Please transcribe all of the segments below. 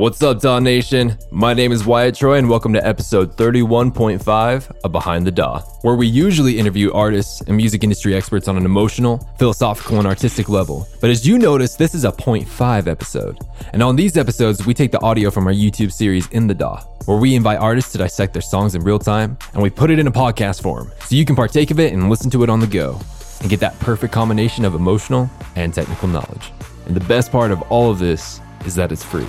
What's up, Daw Nation? My name is Wyatt Troy, and welcome to episode 31.5 of Behind the Daw, where we usually interview artists and music industry experts on an emotional, philosophical, and artistic level. But as you notice, this is a 0.5 episode. And on these episodes, we take the audio from our YouTube series In the Daw, where we invite artists to dissect their songs in real time, and we put it in a podcast form so you can partake of it and listen to it on the go and get that perfect combination of emotional and technical knowledge. And the best part of all of this is that it's free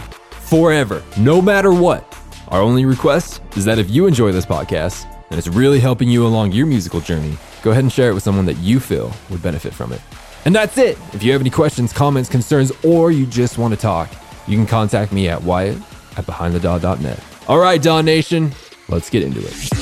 forever, no matter what. Our only request is that if you enjoy this podcast and it's really helping you along your musical journey, go ahead and share it with someone that you feel would benefit from it. And that's it. If you have any questions, comments, concerns, or you just want to talk, you can contact me at Wyatt at BehindTheDaw.net. All right, Daw Nation, let's get into it.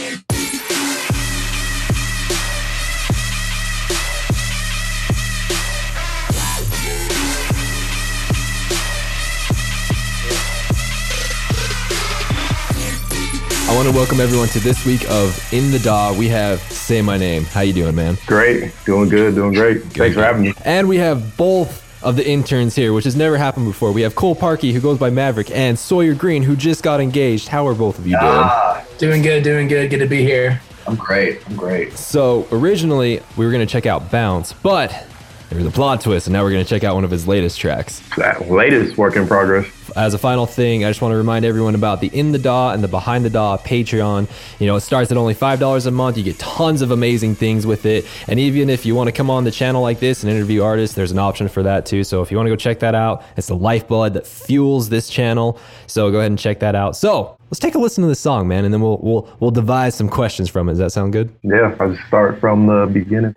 I want to welcome everyone to this week of In the Daw. We have Say My Name. How you doing, man? Great. Doing good. Doing great. Good, Thanks for having me. And we have both of the interns here, which has never happened before. We have Cole Parkey, who goes by Maverick, and Sawyer Green, who just got engaged. How are both of you doing? Ah, doing good, doing good. Good to be here. I'm great. I'm great. So originally we were going to check out Bounce, but there was a plot twist, and now we're going to check out one of his latest tracks. That latest work in progress as a final thing, I just want to remind everyone about the In the Daw and the Behind the Daw Patreon. You know, it starts at only $5 a month. You get tons of amazing things with it. And even if you want to come on the channel like this and interview artists, there's an option for that too. So if you want to go check that out, it's the lifeblood that fuels this channel. So go ahead and check that out. So let's take a listen to this song, man, and then we'll we'll we'll devise some questions from it. Does that sound good? Yeah, I'll just start from the beginning.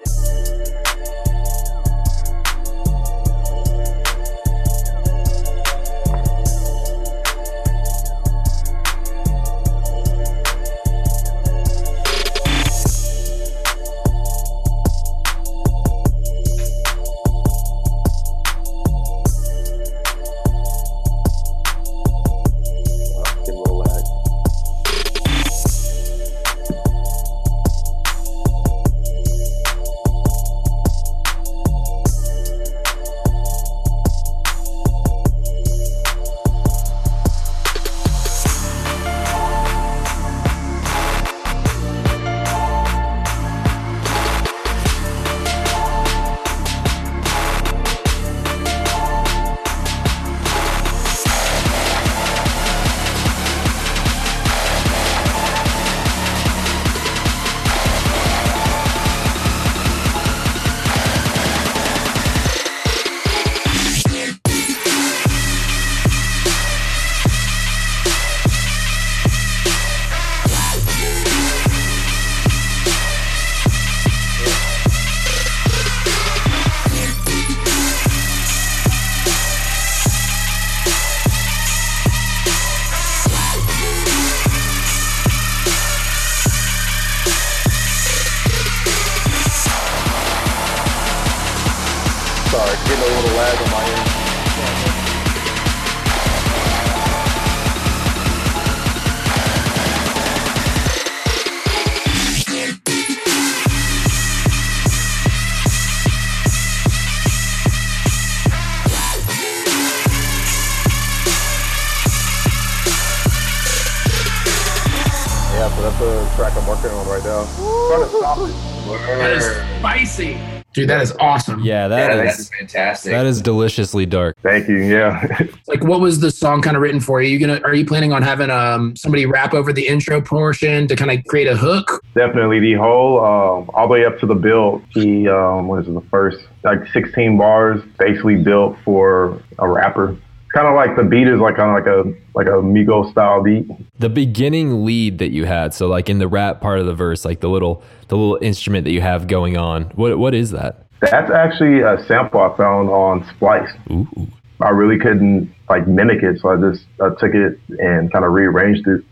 Dude, that is awesome. Yeah, that yeah, is, that's spicy, dude. That is awesome. Yeah, that is fantastic. That is deliciously dark. Thank you. Yeah. like, what was the song kind of written for? Are you gonna? Are you planning on having um somebody rap over the intro portion to kind of create a hook? Definitely. The whole um, all the way up to the build. The um, what is it? The first like 16 bars, basically built for a rapper kind of like the beat is like kind of like a like a Migo style beat. The beginning lead that you had, so like in the rap part of the verse, like the little the little instrument that you have going on. What what is that? That's actually a sample I found on Splice. Ooh. I really couldn't like mimic it, so I just I took it and kind of rearranged it,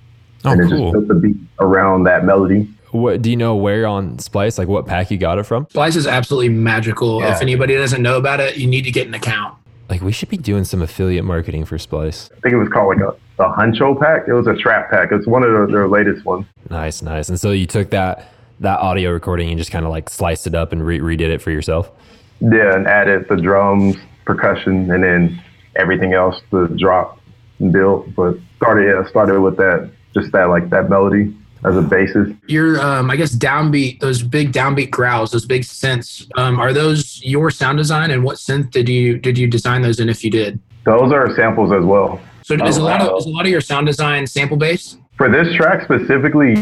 oh, and it cool. just put the beat around that melody. What do you know where on Splice, like what pack you got it from? Splice is absolutely magical. Yeah. If anybody doesn't know about it, you need to get an account. Like we should be doing some affiliate marketing for Splice. I think it was called like a the Huncho pack. It was a trap pack. It's one of their, their latest ones. Nice, nice. And so you took that that audio recording and just kind of like sliced it up and re- redid it for yourself. Yeah, and added the drums, percussion, and then everything else, the drop. built. But started yeah, started with that just that like that melody as a basis. Your, um, I guess, downbeat, those big downbeat growls, those big synths, um, are those your sound design? And what synth did you did you design those in? If you did, those are samples as well. So is a lot of is a lot of your sound design sample based? For this track specifically,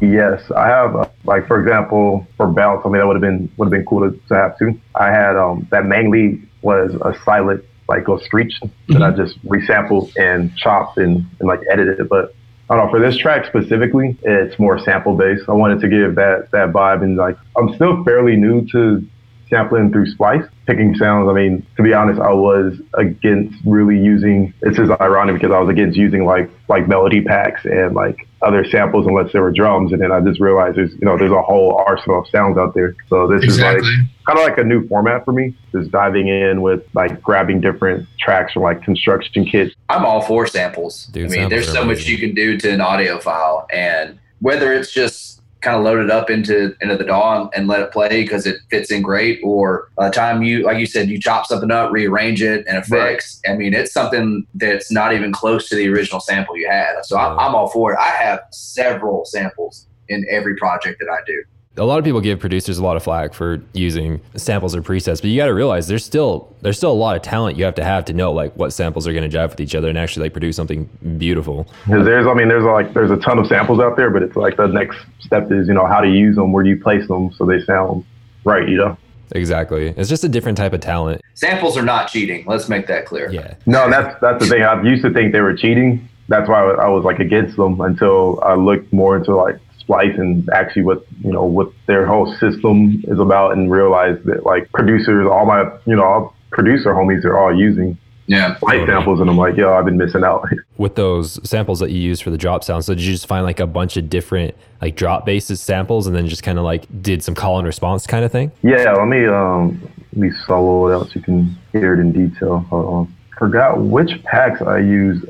yes. I have uh, like for example for bounce. I mean that would have been would have been cool to, to have too. I had um that mainly was a silent like a screech mm-hmm. that I just resampled and chopped and, and like edited. But I don't know, for this track specifically, it's more sample based. I wanted to give that that vibe and like I'm still fairly new to sampling through Splice, picking sounds. I mean, to be honest, I was against really using. It's just ironic because I was against using like like melody packs and like other samples unless there were drums, and then I just realized there's you know there's a whole arsenal of sounds out there. So this exactly. is like kind of like a new format for me. Just diving in with like grabbing different tracks from like construction kits. I'm all for samples. Dude, I mean, there's so much you can do to an audio file, and whether it's just kind of load it up into into the DAW and let it play because it fits in great. Or by the time you, like you said, you chop something up, rearrange it, and effects. Right. I mean, it's something that's not even close to the original sample you had. So I'm, I'm all for it. I have several samples in every project that I do a lot of people give producers a lot of flack for using samples or presets, but you got to realize there's still there's still a lot of talent you have to have to know like what samples are going to jive with each other and actually like produce something beautiful. There's I mean there's like there's a ton of samples out there, but it's like the next step is you know how to use them, where do you place them so they sound right, you know. Exactly. It's just a different type of talent. Samples are not cheating. Let's make that clear. Yeah. No, that's that's the thing. I used to think they were cheating. That's why I was like against them until I looked more into like Splice and actually what you know what their whole system is about and realize that like producers, all my you know all producer homies are all using yeah Splice samples, and I'm like, yo, I've been missing out. With those samples that you use for the drop sound, so did you just find like a bunch of different like drop bases samples and then just kind of like did some call and response kind of thing? Yeah, let me um let me solo it out so you can hear it in detail. Hold on. Forgot which packs I used.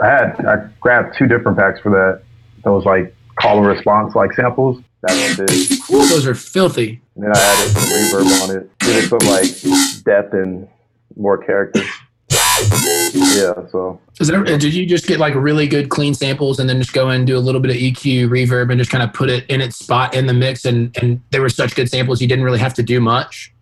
I had I grabbed two different packs for that. that was like call and response like samples. That's what did. those are filthy. And then I added some reverb on it. Did it some like depth and more character. Yeah, so. Is that, did you just get like really good clean samples and then just go and do a little bit of EQ, reverb, and just kind of put it in its spot in the mix? And, and they were such good samples, you didn't really have to do much?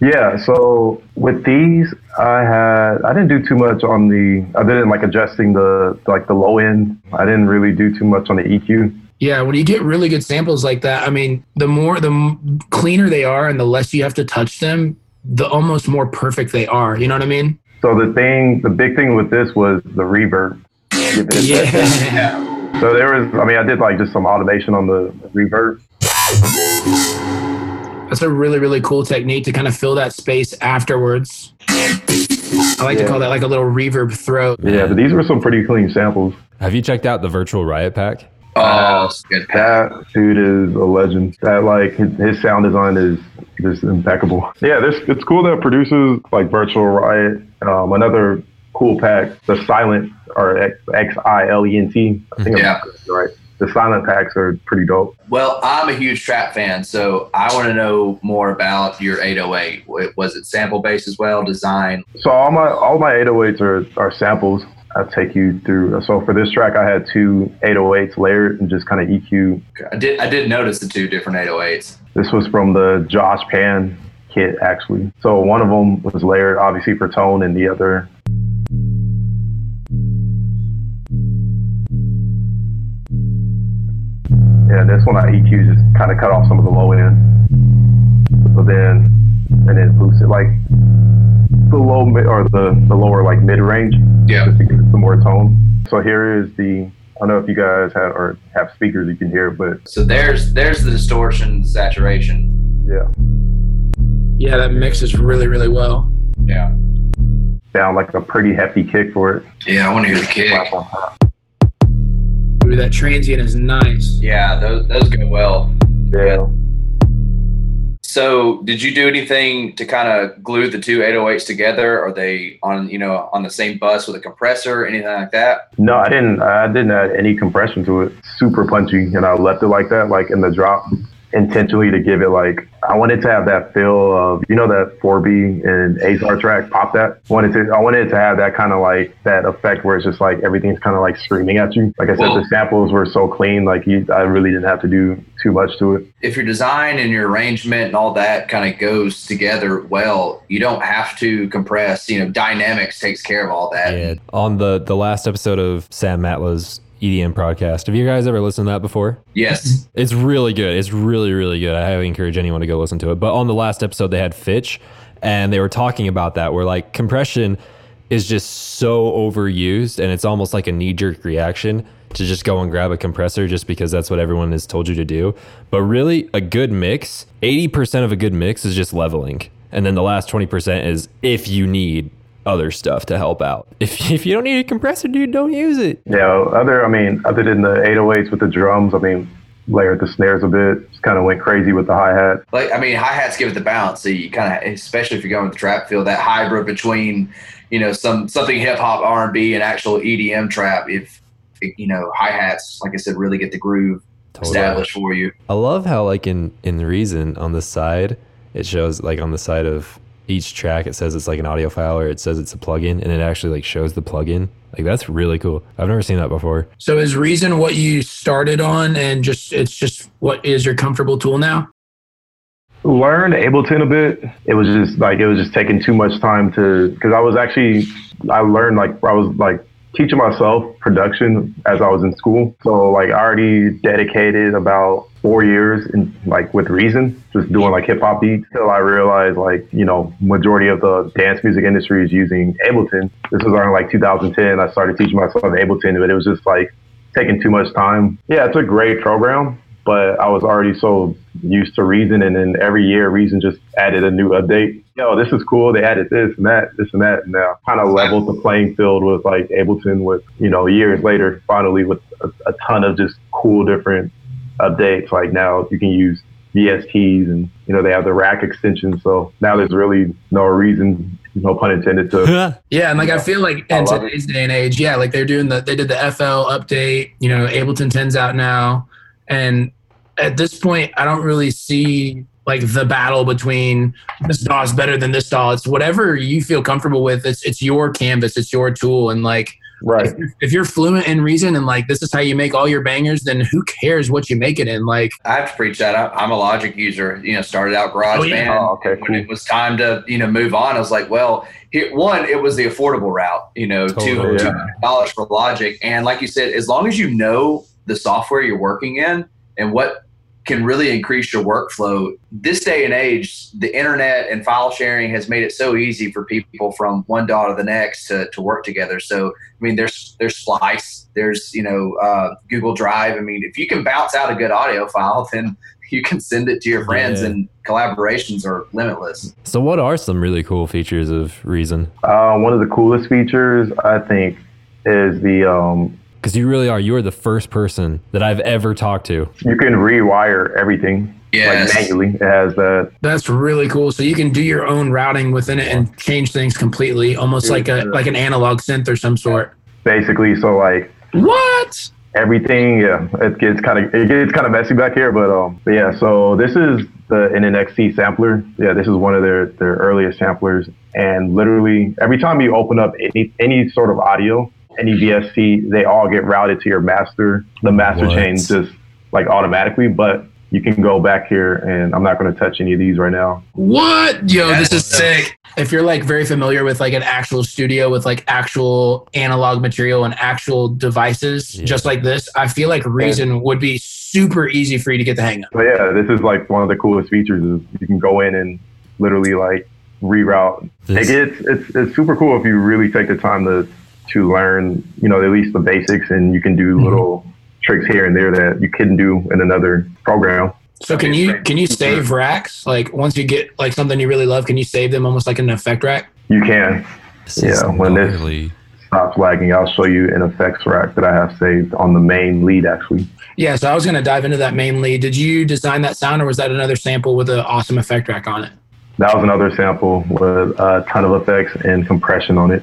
Yeah, so with these, I had I didn't do too much on the I didn't like adjusting the like the low end. I didn't really do too much on the EQ. Yeah, when you get really good samples like that, I mean, the more the cleaner they are and the less you have to touch them, the almost more perfect they are. You know what I mean? So the thing, the big thing with this was the reverb. Yeah. So there was, I mean, I did like just some automation on the reverb. That's a really, really cool technique to kind of fill that space afterwards. I like yeah. to call that like a little reverb throat. Yeah, but these were some pretty clean samples. Have you checked out the virtual riot pack? Oh, good. That dude is a legend. That like his, his sound design is just impeccable. Yeah, this it's cool that producers like Virtual Riot, um, another cool pack, the Xilent or X I L E N T. I think yeah. I'm right. The Xilent packs are pretty dope. Well, I'm a huge trap fan, so I want to know more about your 808. Was it sample based as well, design? So all my all my 808s are are samples. I'll take you through. So for this track, I had two 808s layered and just kind of EQ. I did I did notice the two different 808s. This was from the Josh Pan kit actually. So one of them was layered obviously for tone, and the other. Yeah, this one I EQ just kind of cut off some of the low end. So then, and then boost it like the low mid or the, the lower like mid range. Yeah. Just to give it some more tone. So here is the I don't know if you guys have or have speakers you can hear, but so there's there's the distortion the saturation. Yeah. Yeah, that mixes really really well. Yeah. Sound like a pretty hefty kick for it. Yeah, I want to hear the kick. Ooh, that transient is nice. Yeah, those those go well. Yeah. So, did you do anything to kind of glue the two 808s together? Are they on, you know, on the same bus with a compressor, anything like that? No, I didn't. I didn't add any compression to it. Super punchy, and I left it like that, like in the drop. Intentionally to give it like I wanted to have that feel of you know that 4B and Aazar track pop that? Wanted to I wanted to have that kind of like that effect where it's just like everything's kind of like screaming at you. Like I said well, the samples were so clean like you, I really didn't have to do too much to it. If your design and your arrangement and all that kind of goes together well you don't have to compress you know dynamics takes care of all that. Yeah. On the the last episode of Sam Matla's EDM podcast. Have you guys ever listened to that before? Yes. It's really good. It's really, really good. I highly encourage anyone to go listen to it. But on the last episode, they had Fytch, and they were talking about that, where like compression is just so overused, and it's almost like a knee jerk reaction to just go and grab a compressor just because that's what everyone has told you to do. But really, a good mix, 80% of a good mix is just leveling. And then the last 20% is if you need other stuff to help out. If, if you don't need a compressor, dude, don't use it. Yeah, other, I mean, other than the 808s with the drums, I mean, layered the snares a bit, just kind of went crazy with the hi hat. Like, I mean, hi hats give it the bounce. So you kind of, especially if you're going with the trap feel, that hybrid between, you know, some something hip hop, R and B, and actual EDM trap. If you know, hi hats, like I said, really get the groove totally. established for you. I love how, like in in Reason on the side, it shows like on the side of each track it says it's like an audio file or it says it's a plugin and it actually like shows the plugin. Like that's really cool. I've never seen that before. So is Reason what you started on and just it's just what is your comfortable tool now? Learned Ableton a bit. It was just like it was just taking too much time to because I was actually I learned like I was like teaching myself production as I was in school. So like I already dedicated about four years in like with Reason, just doing like hip hop beats till I realized like, you know, majority of the dance music industry is using Ableton. This was around like 2010. I started teaching myself Ableton, but it was just like taking too much time. Yeah, it's a great program but I was already so used to Reason, and then every year Reason just added a new update. Yo, this is cool. They added this and that, this and that, and now kind of leveled the playing field with like Ableton. With you know, years later, finally with a, a ton of just cool different updates. Like now you can use VSTs, and you know they have the rack extension. So now there's really no reason no pun intended to yeah and like i feel like in today's day and age yeah like they're doing the they did the fl update you know ableton 10's out now and at this point, I don't really see like the battle between this DAW is better than this DAW. It's whatever you feel comfortable with. It's it's your canvas, it's your tool, and like right. If, if, you're fluent in Reason and like this is how you make all your bangers, then who cares what you make it in? Like I have to preach that. I'm a Logic user. You know, started out oh, GarageBand. Oh, yeah. oh, okay, cool. When it was time to you know move on, I was like, well. Here, one, it was the affordable route, you know, totally, two, yeah. dollars for Logic, and like you said, as long as you know the software you're working in and what can really increase your workflow. This day and age, the internet and file sharing has made it so easy for people from one DAW to the next to, to work together. So, I mean, there's there's Splice, there's you know uh, Google Drive. I mean, if you can bounce out a good audio file, then you can send it to your friends, yeah. and collaborations are limitless. So, what are some really cool features of Reason? Uh, one of the coolest features, I think, is the um, because you really are. You are the first person that I've ever talked to. You can rewire everything. Yes. Like manually, it has that. That's really cool. So you can do your own routing within it and change things completely, almost like a like an analog synth or some sort. Basically, so like what? Everything, yeah, it gets kind of it gets kind of messy back here, but um, but yeah. So this is the NN-XT sampler. Yeah, this is one of their their earliest samplers, and literally every time you open up any any sort of audio, any VST, they all get routed to your master. The master what? chain just like automatically, but you can go back here and I'm not going to touch any of these right now. What? Yo, this is sick. If you're like very familiar with like an actual studio with like actual analog material and actual devices yeah. just like this, I feel like Reason yeah. would be super easy for you to get the hang of. But yeah, this is like one of the coolest features is you can go in and literally like reroute. This. It's, it's, it's super cool if you really take the time to to learn, you know, at least the basics, and you can do mm-hmm. little tricks here and there that you couldn't do in another program. So can you can you save racks like once you get like something you really love? Can you save them almost like an effect rack? You can. This yeah, when this stops lagging, I'll show you an effects rack that I have saved on the main lead actually. Yeah, so I was going to dive into that main lead. Did you design that sound, or was that another sample with an awesome effect rack on it? That was another sample with a ton of effects and compression on it.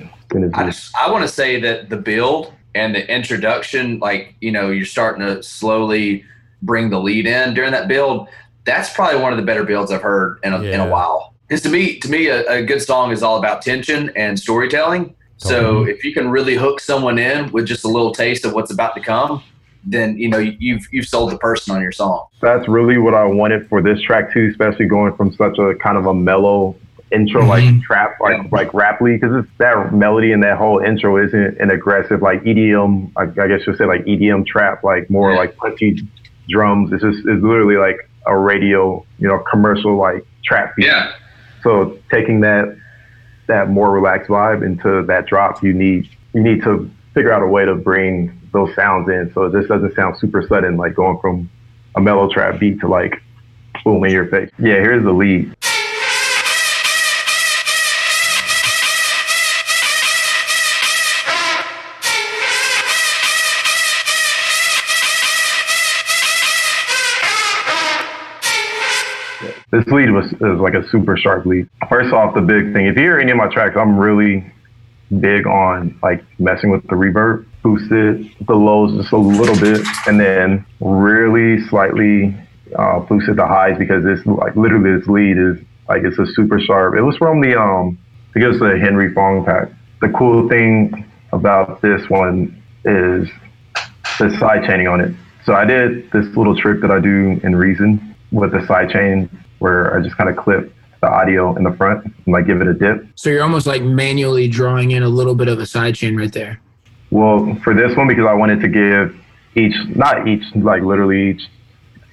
I just I want to say that the build and the introduction, like you know, you're starting to slowly bring the lead in during that build. that's probably one of the better builds I've heard in a, yeah. in a while. Because to me, to me, a, a, good song is all about tension and storytelling. So if you can really hook someone in with just a little taste of what's about to come, then you know you've you've sold the person on your song. That's really what I wanted for this track too, especially going from such a kind of a mellow intro mm-hmm. like trap like like raply because it's that melody and that whole intro isn't an aggressive like EDM I, I guess you'll say like EDM trap like more yeah. like punchy drums. It's just it's literally like a radio you know commercial like trap beat. Yeah. So taking that that more relaxed vibe into that drop, you need you need to figure out a way to bring those sounds in so it just doesn't sound super sudden like going from a mellow trap beat to like boom in your face. Yeah, here's the lead. This lead was, like a super sharp lead. First off, the big thing, if you hear any of my tracks, I'm really big on like messing with the reverb, boost it, the lows just a little bit, and then really slightly uh, boost it the highs because this like literally this lead is like it's a super sharp. It was from the um I guess the Henry Fong pack. The cool thing about this one is the side chaining on it. So I did this little trick that I do in Reason with the side chain where I just kind of clip the audio in the front and like give it a dip. So you're almost like manually drawing in a little bit of a sidechain right there. Well, for this one, because I wanted to give each, not each, like literally each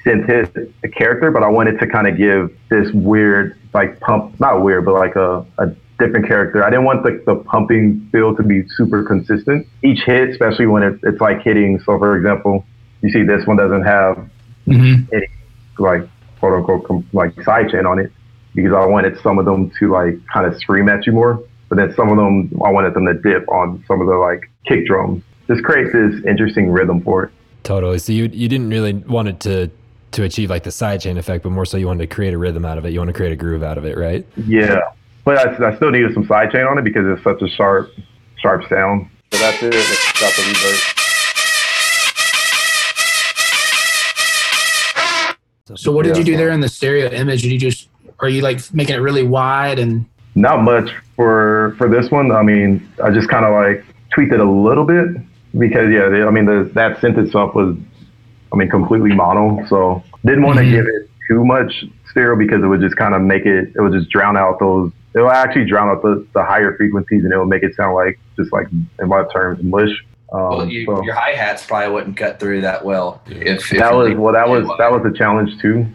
synth hit a character, but I wanted to kind of give this weird, like pump, not weird, but like a, a different character. I didn't want the, the pumping feel to be super consistent. Each hit, especially when it, it's like hitting. So, for example, you see this one doesn't have mm-hmm. any like quote unquote like sidechain on it because I wanted some of them to like kind of scream at you more. But then some of them, I wanted them to dip on some of the like kick drums. Just creates this interesting rhythm for it. Totally. So you you didn't really want it to to achieve like the sidechain effect, but more so you wanted to create a rhythm out of it. You want to create a groove out of it, right? Yeah. But I, I still needed some sidechain on it because it's such a sharp sharp sound. So that's it. It's got the reverb. So what did you do there in the stereo image? Did you just are you like making it really wide and? Not much for for this one. I mean, I just kind of like tweaked it a little bit because yeah, I mean the, that synth itself was, I mean, completely mono. So didn't want to mm-hmm. give it too much stereo because it would just kind of make it. It would just drown out those. It will actually drown out the, the higher frequencies and it will make it sound like just like in my terms mush. Um, well, you, so, your hi hats probably wouldn't cut through that well. If, if that was well, that was that was a challenge too.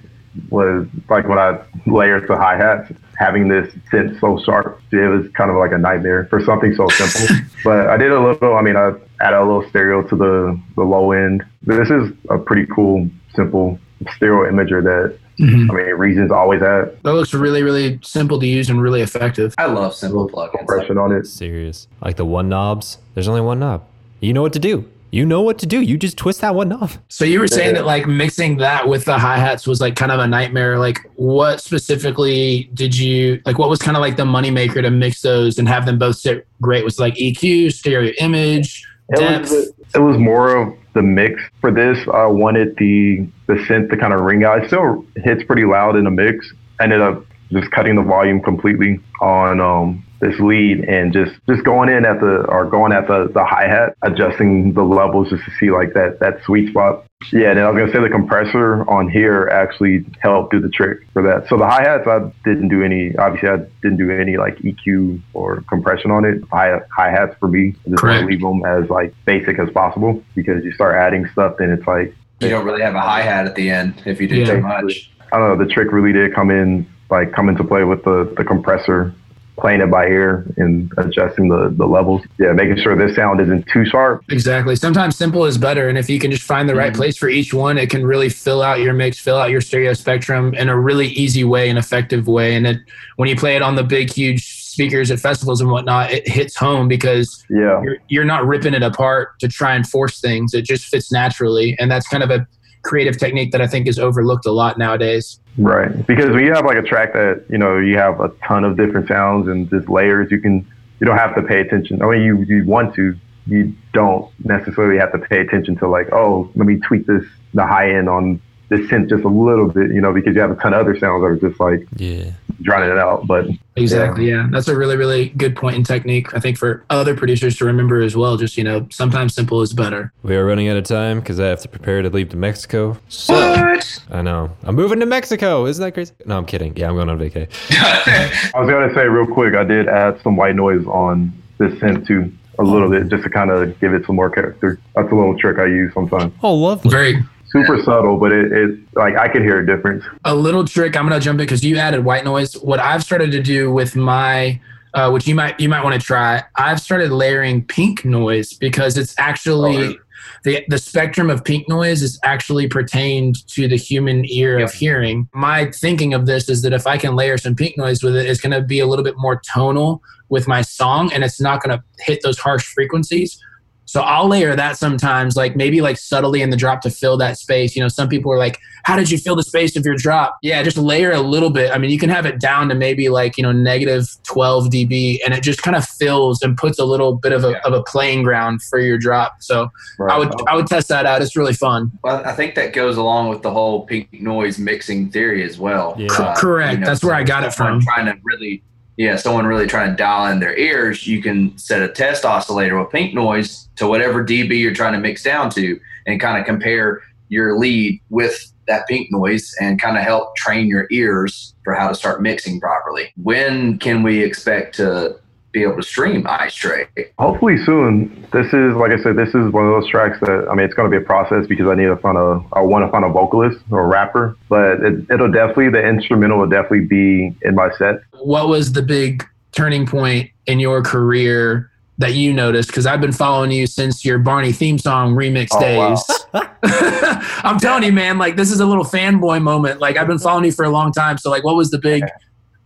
Was like when I layered the hi hats, having this synth so sharp, it was kind of like a nightmare for something so simple. but I did a little. I mean, I added a little stereo to the the low end. This is a pretty cool, simple stereo imager that Mm-hmm. I mean, Reason's always at. That looks really, really simple to use and really effective. I love simple plugins. Compression on it. Serious. Like the one knobs. There's only one knob. You know what to do. You know what to do. You just twist that one off. So you were saying that like mixing that with the hi hats was like kind of a nightmare. Like what specifically did you like? What was kind of like the moneymaker to mix those and have them both sit great? Was like EQ, stereo image, depth. It was, it was more of the mix for this. I wanted the the synth to kind of ring out. It still hits pretty loud in the mix. ended up just cutting the volume completely on um, this lead and just just going in at the or going at the, the hi hat, adjusting the levels just to see like that that sweet spot. Yeah, and I was gonna say the compressor on here actually helped do the trick for that. So the hi hats I didn't do any. Obviously, I didn't do any like EQ or compression on it. Hi hi hats for me, I just want to leave them as like basic as possible because you start adding stuff, then it's like you don't really have a hi hat at the end if you do yeah. too much. I don't know. The trick really did come in like come into play with the the compressor playing it by ear and adjusting the, the levels. Yeah, making sure this sound isn't too sharp. Exactly. Sometimes simple is better. And if you can just find the right mm-hmm. place for each one, it can really fill out your mix, fill out your stereo spectrum in a really easy way and effective way. And it, when you play it on the big, huge speakers at festivals and whatnot, it hits home because yeah. you're, you're not ripping it apart to try and force things. It just fits naturally. And that's kind of a creative technique that I think is overlooked a lot nowadays. Right. Because when you have like a track that, you know, you have a ton of different sounds and just layers, you can, you don't have to pay attention. I mean, you, you want to, you don't necessarily have to pay attention to like, oh, let me tweak this, the high end on the synth just a little bit, you know, because you have a ton of other sounds that are just like yeah drowning it out. But exactly, yeah. yeah. that's a really really good point in technique. I think for other producers to remember as well. Just you know, sometimes simple is better. We are running out of time because I have to prepare to leave to Mexico. So, what? I know I'm moving to Mexico. Isn't that crazy? No, I'm kidding. Yeah, I'm going on vacation. I was gonna say real quick. I did add some white noise on this synth too a little bit just to kind of give it some more character. That's a little trick I use sometimes. Oh, lovely. Very super subtle, but it, it like I could hear a difference. A little trick. I'm gonna jump in because you added white noise. What I've started to do with my uh, which you might you might want to try. I've started layering pink noise because it's actually oh, the the spectrum of pink noise is actually pertained to the human ear yep. of hearing. My thinking of this is that if I can layer some pink noise with it, it's going to be a little bit more tonal with my song, and it's not going to hit those harsh frequencies. So I'll layer that sometimes, like maybe like subtly in the drop to fill that space. You know, some people are like, "How did you fill the space of your drop?" Yeah, just layer a little bit. I mean, you can have it down to maybe like you know negative 12 dB, and it just kind of fills and puts a little bit of a, yeah. of a playing ground for your drop. So right. I would I would test that out. It's really fun. Well, I think that goes along with the whole pink noise mixing theory as well. Yeah. Uh, correct. You know, That's where I got it from. Trying to really yeah, someone really trying to dial in their ears, you can set a test oscillator with pink noise to whatever dB you're trying to mix down to and kind of compare your lead with that pink noise and kind of help train your ears for how to start mixing properly. When can we expect to be able to stream Ice Tray. Hopefully soon. This is like I said, this is one of those tracks that I mean it's gonna be a process because I need to find a I want to find a vocalist or a rapper. But it, it'll definitely the instrumental will definitely be in my set. What was the big turning point in your career that you noticed? Because I've been following you since your Barney theme song remix oh, days. Wow. I'm telling you, man, like this is a little fanboy moment. Like I've been following you for a long time. So like what was the big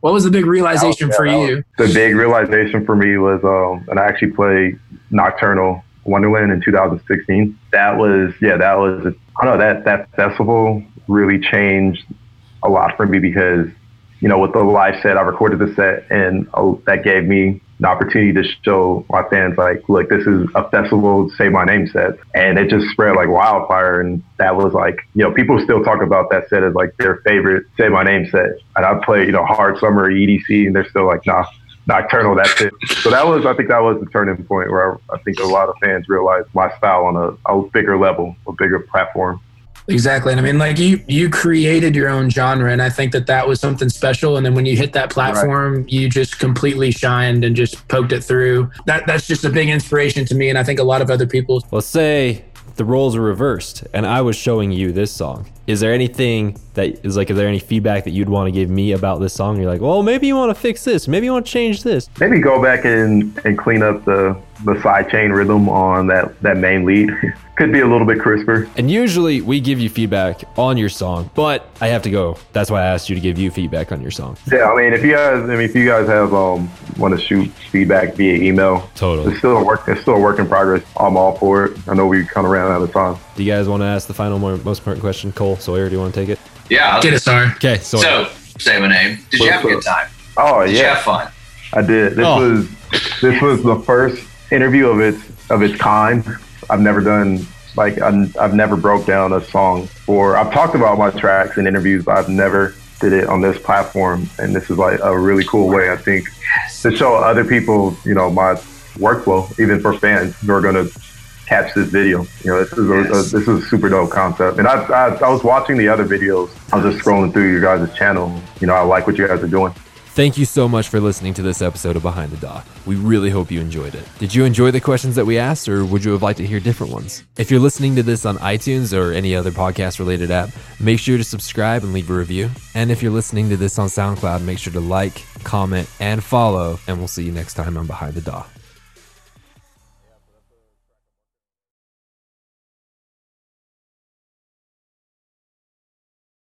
what was the big realization was, yeah, for you? The big realization for me was, um, and I actually played Nocturnal Wonderland in 2016. That was, yeah, that was, I don't know, that, that festival really changed a lot for me because, you know, with the live set, I recorded the set and uh, that gave me the opportunity to show my fans like, look, this is a festival, say my name set. And it just spread like wildfire. And that was like, you know, people still talk about that set as like their favorite say my name set. And I play, you know, hard summer EDC and they're still like, nah, nocturnal, that's it. So that was, I think that was the turning point where I, I think a lot of fans realized my style on a, a bigger level, a bigger platform. Exactly. And I mean, like you, you created your own genre, and I think that that was something special. And then when you hit that platform, right. you just completely shined and just poked it through. That that's just a big inspiration to me, and I think a lot of other people. Let's say the roles are reversed, and I was showing you this song. Is there anything that is like, is there any feedback that you'd want to give me about this song? You're like, well, maybe you want to fix this, maybe you want to change this. Maybe go back and and clean up the the side chain rhythm on that that main lead. could be a little bit crisper. And usually we give you feedback on your song, but I have to go. That's why I asked you to give you feedback on your song. Yeah, I mean, if you guys, I mean, if you guys have um want to shoot feedback via email, totally, it's still a work. It's still a work in progress. I'm all for it. I know we kind of ran out of time. Do you guys want to ask the final, more, most important question, Cole Sawyer? Do you want to take it? Yeah, I'll get it, sorry. Okay, Sawyer. so say my name. Did you have a good time? Oh did yeah, you have fun? I did. This oh. was this was the first interview of its of its kind. I've never done like i have never broke down a song or I've talked about my tracks in interviews, but I've never did it on this platform. And this is like a really cool way, I think, to show other people, you know, my workflow, even for fans who are going to catch this video. You know, this is a, a, this is a super dope concept. And I, I, I was watching the other videos. I was just scrolling through your guys' channel. You know, I like what you guys are doing. Thank you so much for listening to this episode of Behind the DAW. We really hope you enjoyed it. Did you enjoy the questions that we asked, or would you have liked to hear different ones? If you're listening to this on iTunes or any other podcast related app, make sure to subscribe and leave a review. And if you're listening to this on SoundCloud, make sure to like, comment, and follow, and we'll see you next time on Behind the DAW.